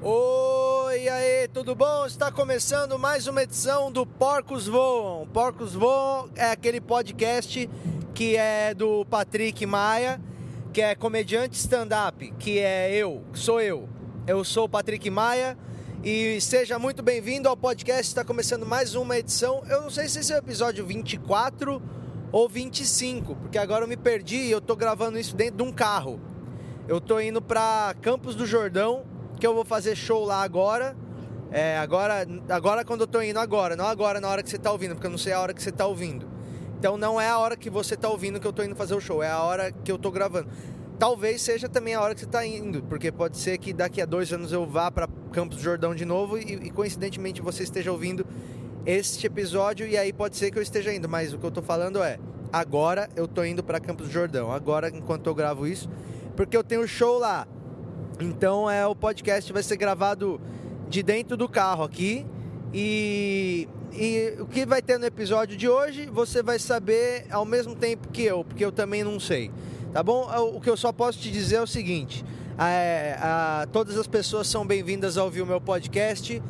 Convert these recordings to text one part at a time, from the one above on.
Oi, aí, tudo bom? Está começando mais uma edição do Porcos Voam. Porcos Voam é aquele podcast que é do Patrick Maia, que é comediante stand-up, que é eu, sou eu. Eu sou o Patrick Maia e seja muito bem-vindo ao podcast. Está começando mais uma edição. Eu não sei se esse é o episódio 24 ou 25, porque agora eu me perdi e eu tô gravando isso dentro de um carro. Eu tô indo para Campos do Jordão, que eu vou fazer show lá agora. É, agora, agora quando eu tô indo agora, não agora na hora que você tá ouvindo, porque eu não sei a hora que você tá ouvindo. Então não é a hora que você tá ouvindo que eu tô indo fazer o show, é a hora que eu tô gravando. Talvez seja também a hora que você tá indo, porque pode ser que daqui a dois anos eu vá para Campos do Jordão de novo e, e coincidentemente você esteja ouvindo este episódio e aí pode ser que eu esteja indo, mas o que eu tô falando é agora eu tô indo para Campos do Jordão, agora enquanto eu gravo isso porque eu tenho show lá. Então é o podcast vai ser gravado de dentro do carro aqui e, e o que vai ter no episódio de hoje você vai saber ao mesmo tempo que eu, porque eu também não sei, tá bom? O que eu só posso te dizer é o seguinte: é, a, todas as pessoas são bem-vindas a ouvir o meu podcast,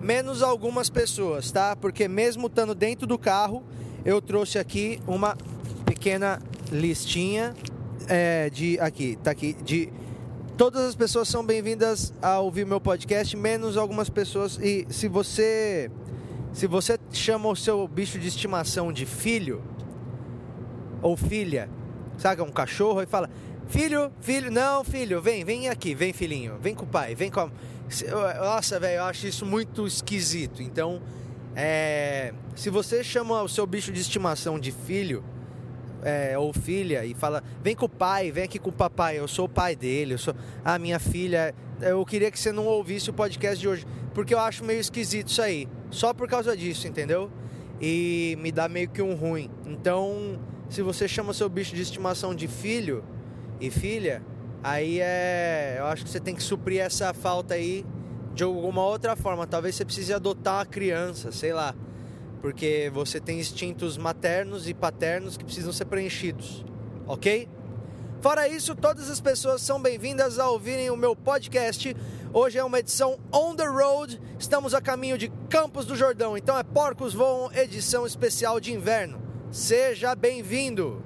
menos algumas pessoas, tá? Porque mesmo estando dentro do carro, eu trouxe aqui uma pequena listinha é, de aqui, tá aqui, de todas as pessoas são bem-vindas a ouvir meu podcast, menos algumas pessoas. E se você se você chama o seu bicho de estimação de filho ou filha, sabe, um cachorro e fala: "Filho, filho, não, filho, vem, vem aqui, vem filhinho, vem com o pai, vem com a... Nossa, velho, eu acho isso muito esquisito. Então, é, se você chama o seu bicho de estimação de filho, é, ou filha e fala: vem com o pai, vem aqui com o papai, eu sou o pai dele, eu sou a minha filha. Eu queria que você não ouvisse o podcast de hoje, porque eu acho meio esquisito isso aí, só por causa disso, entendeu? E me dá meio que um ruim. Então, se você chama seu bicho de estimação de filho e filha, aí é. Eu acho que você tem que suprir essa falta aí de alguma outra forma. Talvez você precise adotar uma criança, sei lá porque você tem instintos maternos e paternos que precisam ser preenchidos, ok? Fora isso, todas as pessoas são bem-vindas a ouvirem o meu podcast. Hoje é uma edição on the road, estamos a caminho de Campos do Jordão, então é Porcos Voam, edição especial de inverno. Seja bem-vindo!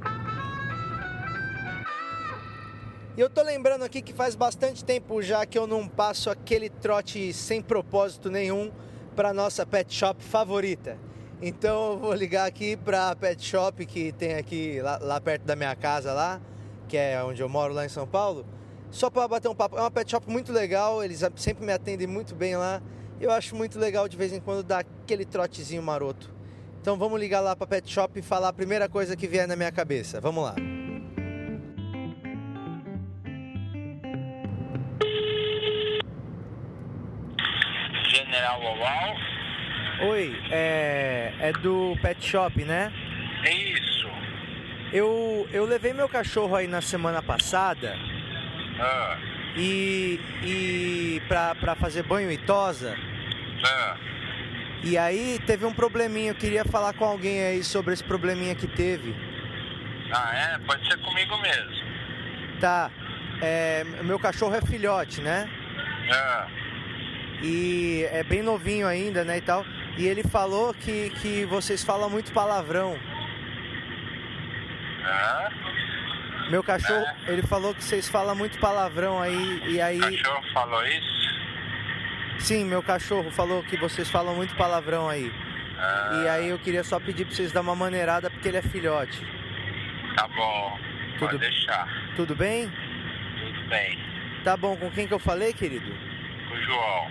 E eu tô lembrando aqui que faz bastante tempo já que eu não passo aquele trote sem propósito nenhum para nossa pet shop favorita. Então eu vou ligar aqui para Pet Shop que tem aqui lá, lá, perto da minha casa lá, que é onde eu moro lá em São Paulo, só para bater um papo. É uma pet shop muito legal, eles sempre me atendem muito bem lá. Eu acho muito legal de vez em quando dar aquele trotezinho maroto. Então vamos ligar lá para Pet Shop e falar a primeira coisa que vier na minha cabeça. Vamos lá. General Oval. Oi, é, é do pet shop, né? É isso. Eu, eu levei meu cachorro aí na semana passada Ah, e, e pra, pra fazer banho e tosa. ah. E aí teve um probleminha, eu queria falar com alguém aí sobre esse probleminha que teve. Ah, é? Pode ser comigo mesmo. Tá, é, meu cachorro é filhote, né? Ah, E é bem novinho ainda, né, e tal. E ele falou que, que vocês falam muito palavrão. ah. Meu cachorro, ele falou que vocês falam muito palavrão aí, e aí... O cachorro falou isso? Sim, meu cachorro falou que vocês falam muito palavrão aí. Ah, E aí eu queria só pedir pra vocês dar uma maneirada porque ele é filhote. Tá bom. Tudo- Pode deixar. Tudo bem? Tudo bem. Tá bom, com quem que eu falei, querido? O João.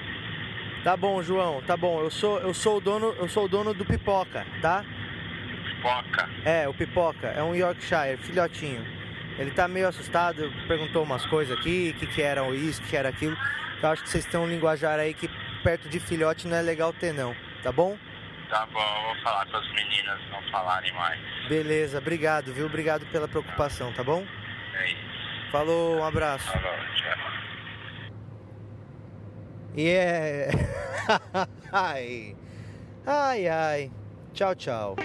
Tá bom, João, tá bom. Eu sou, eu sou o dono, eu sou o dono do Pipoca, tá? Pipoca. É, o Pipoca, é um Yorkshire, filhotinho. Ele tá meio assustado, perguntou umas coisas aqui, o que, que era isso, o que, que era aquilo. Eu acho que vocês têm um linguajar aí que perto de filhote não é legal ter não, tá bom? Tá bom, eu vou falar com as meninas não falarem mais. Beleza, obrigado, viu? Obrigado pela preocupação, tá bom? É isso. Falou, um abraço. Falou, tchau. E é. ai. Ai, ai. Tchau, tchau.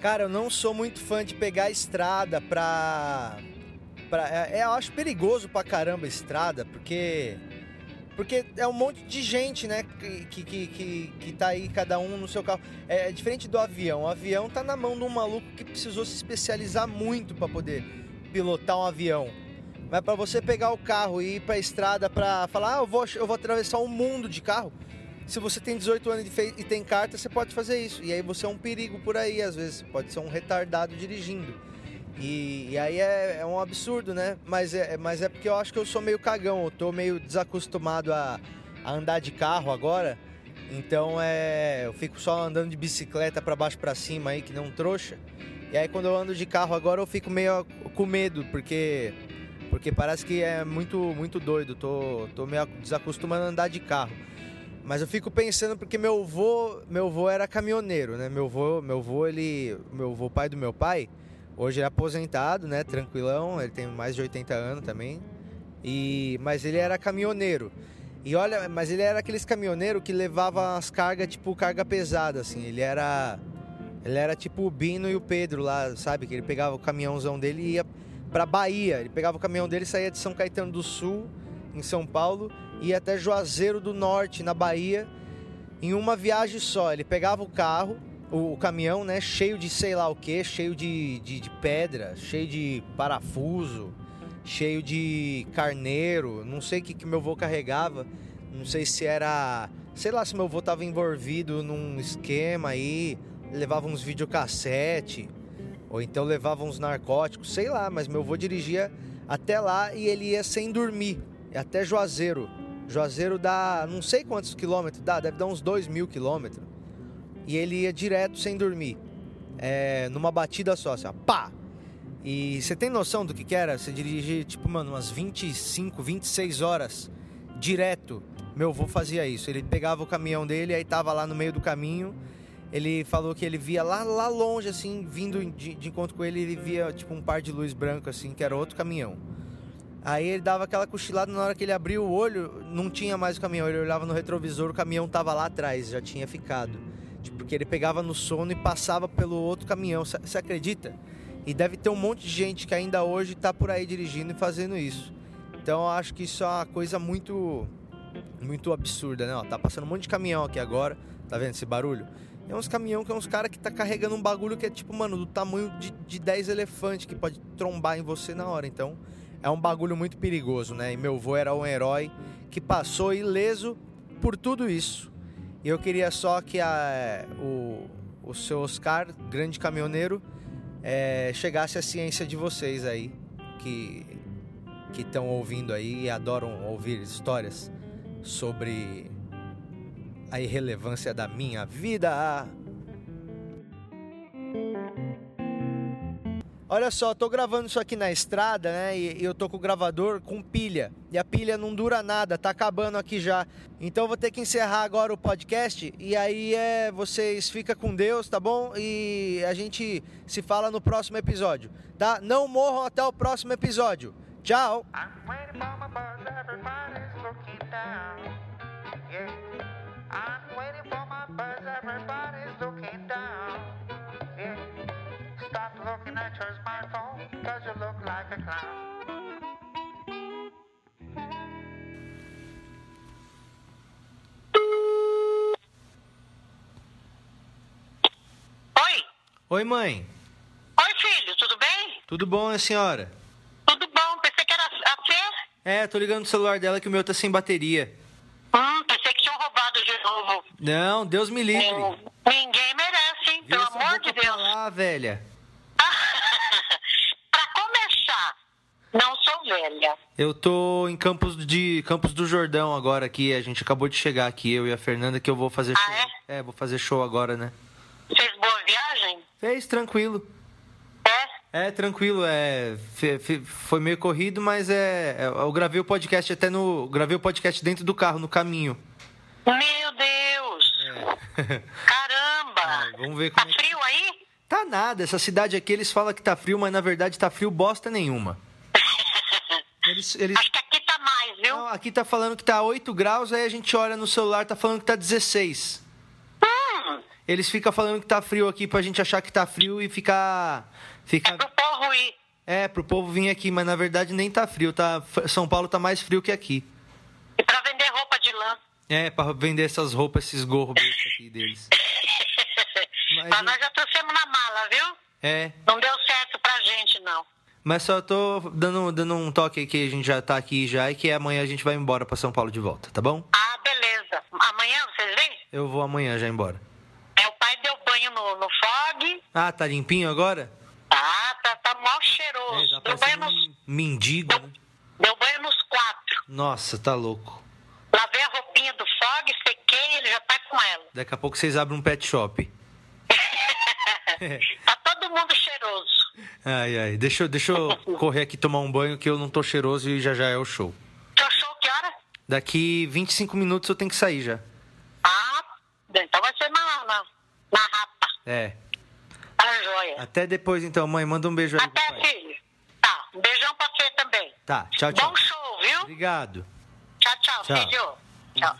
Cara, eu não sou muito fã de pegar a estrada pra Pra, é, é, eu acho perigoso pra caramba a estrada, porque. Porque é um monte de gente, né? Que, que, que, que tá aí, cada um no seu carro. É, é diferente do avião. O avião tá na mão de um maluco que precisou se especializar muito para poder pilotar um avião. Mas para você pegar o carro e ir pra estrada pra falar, ah, eu vou, eu vou atravessar um mundo de carro. Se você tem 18 anos e tem carta, você pode fazer isso. E aí você é um perigo por aí, às vezes. Pode ser um retardado dirigindo. E, e aí é, é, um absurdo, né? Mas é, mas é porque eu acho que eu sou meio cagão, eu tô meio desacostumado a, a andar de carro agora. Então é. Eu fico só andando de bicicleta para baixo para cima aí, que não trouxa. E aí quando eu ando de carro agora eu fico meio com medo, porque. Porque parece que é muito, muito doido. Tô, tô meio desacostumando a andar de carro. Mas eu fico pensando porque meu avô, meu avô era caminhoneiro, né? Meu avô, meu avô, ele, meu avô pai do meu pai, Hoje é aposentado, né? Tranquilão, ele tem mais de 80 anos também. E mas ele era caminhoneiro. E olha, mas ele era aqueles caminhoneiros que levava as cargas, tipo, carga pesada, assim. Ele era. Ele era tipo o Bino e o Pedro lá, sabe? Que ele pegava o caminhãozão dele e ia pra Bahia. Ele pegava o caminhão dele e saía de São Caetano do Sul, em São Paulo, e ia até Juazeiro do Norte, na Bahia, em uma viagem só. Ele pegava o carro, o caminhão, né, cheio de sei lá o que, cheio de, de, de, pedra, cheio de parafuso, cheio de carneiro, não sei o que, que meu avô carregava, não sei se era, sei lá se meu avô tava envolvido num esquema aí, levava uns videocassete, ou então levava uns narcóticos, sei lá, mas meu avô dirigia até lá e ele ia sem dormir, até Juazeiro. Juazeiro dá não sei quantos quilômetros, dá, deve dar uns 2 mil quilômetros e ele ia direto sem dormir, é, numa batida só, assim, ó, pá! E você tem noção do que, que era? Você dirigir, tipo, mano, umas 25, 26 horas direto. Meu avô fazia isso. Ele pegava o caminhão dele, aí tava lá no meio do caminho. Ele falou que ele via lá, lá longe, assim, vindo de, de encontro com ele, ele via, tipo, um par de luz branco, assim, que era outro caminhão. Aí ele dava aquela cochilada, na hora que ele abriu o olho, não tinha mais o caminhão. Ele olhava no retrovisor, o caminhão tava lá atrás, já tinha ficado porque ele pegava no sono e passava pelo outro caminhão. Você acredita? E deve ter um monte de gente que ainda hoje está por aí dirigindo e fazendo isso. Então eu acho que isso é uma coisa muito muito absurda, né? Ó, tá passando um monte de caminhão aqui agora. Tá vendo esse barulho? É uns caminhão que é uns caras que tá carregando um bagulho que é tipo, mano, do tamanho de, de 10 elefantes que pode trombar em você na hora. Então é um bagulho muito perigoso, né? E meu avô era um herói que passou ileso por tudo isso. E eu queria só que a, o, o seu Oscar, grande caminhoneiro, é, chegasse à ciência de vocês aí, que que estão ouvindo aí e adoram ouvir histórias sobre a irrelevância da minha vida. Olha só, tô gravando isso aqui na estrada, né? E, eu tô com o gravador com pilha. E a pilha não dura nada, tá acabando aqui já. Então vou ter que encerrar agora o podcast. E aí é vocês fica com Deus, tá bom? E a gente se fala no próximo episódio, tá? Não morram até o próximo episódio. Tchau. I'm waiting for my buzz, everybody's looking down. Stop looking at your smartphone, cause you look like a clown. Oi? Oi, mãe. Oi, filho, tudo bem? Tudo bom, a senhora? Tudo bom, pensei que era a Fê. É, tô ligando no celular dela que o meu tá sem bateria. Hum, pensei que tinham roubado de novo. Não, Deus me livre. Ninguém merece, hein? Pelo amor de Deus. Lá, velha. Pra começar, não sou velha. Eu tô em Campos de Campos do Jordão agora aqui. A gente acabou de chegar aqui, eu e a Fernanda, que eu vou fazer ah, show. É? é, vou fazer show agora, né? Fez boa viagem? Fez, tranquilo. É? É, tranquilo, é. Foi meio corrido, mas é. é eu gravei o podcast até no. Gravei o podcast dentro do carro, no caminho. Meu Deus! Caramba! Vamos ver como tá é frio aí? Tá nada, essa cidade aqui eles falam que tá frio, mas na verdade tá frio bosta nenhuma. Eles, eles... Acho que aqui tá mais, viu? Não, aqui tá falando que tá 8 graus, aí a gente olha no celular, tá falando que tá 16. Hum. Eles ficam falando que tá frio aqui pra gente achar que tá frio e ficar. ficar... É pro povo ir. É, pro povo vir aqui, mas na verdade nem tá frio, tá? São Paulo tá mais frio que aqui. E pra vender roupa de lã. É, pra vender essas roupas, esses gorros aqui deles. mas, mas nós já trouxemos na mala, viu? É. Não deu certo pra gente, não. Mas só tô dando, dando um toque que a gente já tá aqui já e que amanhã a gente vai embora pra São Paulo de volta, tá bom? Ah, beleza. Amanhã vocês vêm? Eu vou amanhã já embora. É, o pai deu banho no, no fog. Ah, tá limpinho agora? Ah, tá, tá mal cheiroso. É, tá deu banho nos. Um mendigo, deu, né? Deu banho nos quatro. Nossa, tá louco. Lavei a roupinha do fog, sequei, ele já tá com ela. Daqui a pouco vocês abrem um pet shop. tá todo mundo cheiroso. Ai, ai. Deixa, eu, deixa eu correr aqui tomar um banho que eu não tô cheiroso e já já é o show. Teu show que hora? Daqui 25 minutos eu tenho que sair já. Ah, então vai ser na, na, na rapa. É. Tá joia. Até depois então, mãe. Manda um beijo aí. Até, filho. Tá, um beijão pra você também. Tá, tchau, tchau. Bom show, viu? Obrigado. Tchau, tchau, Tchau. filho. Tchau.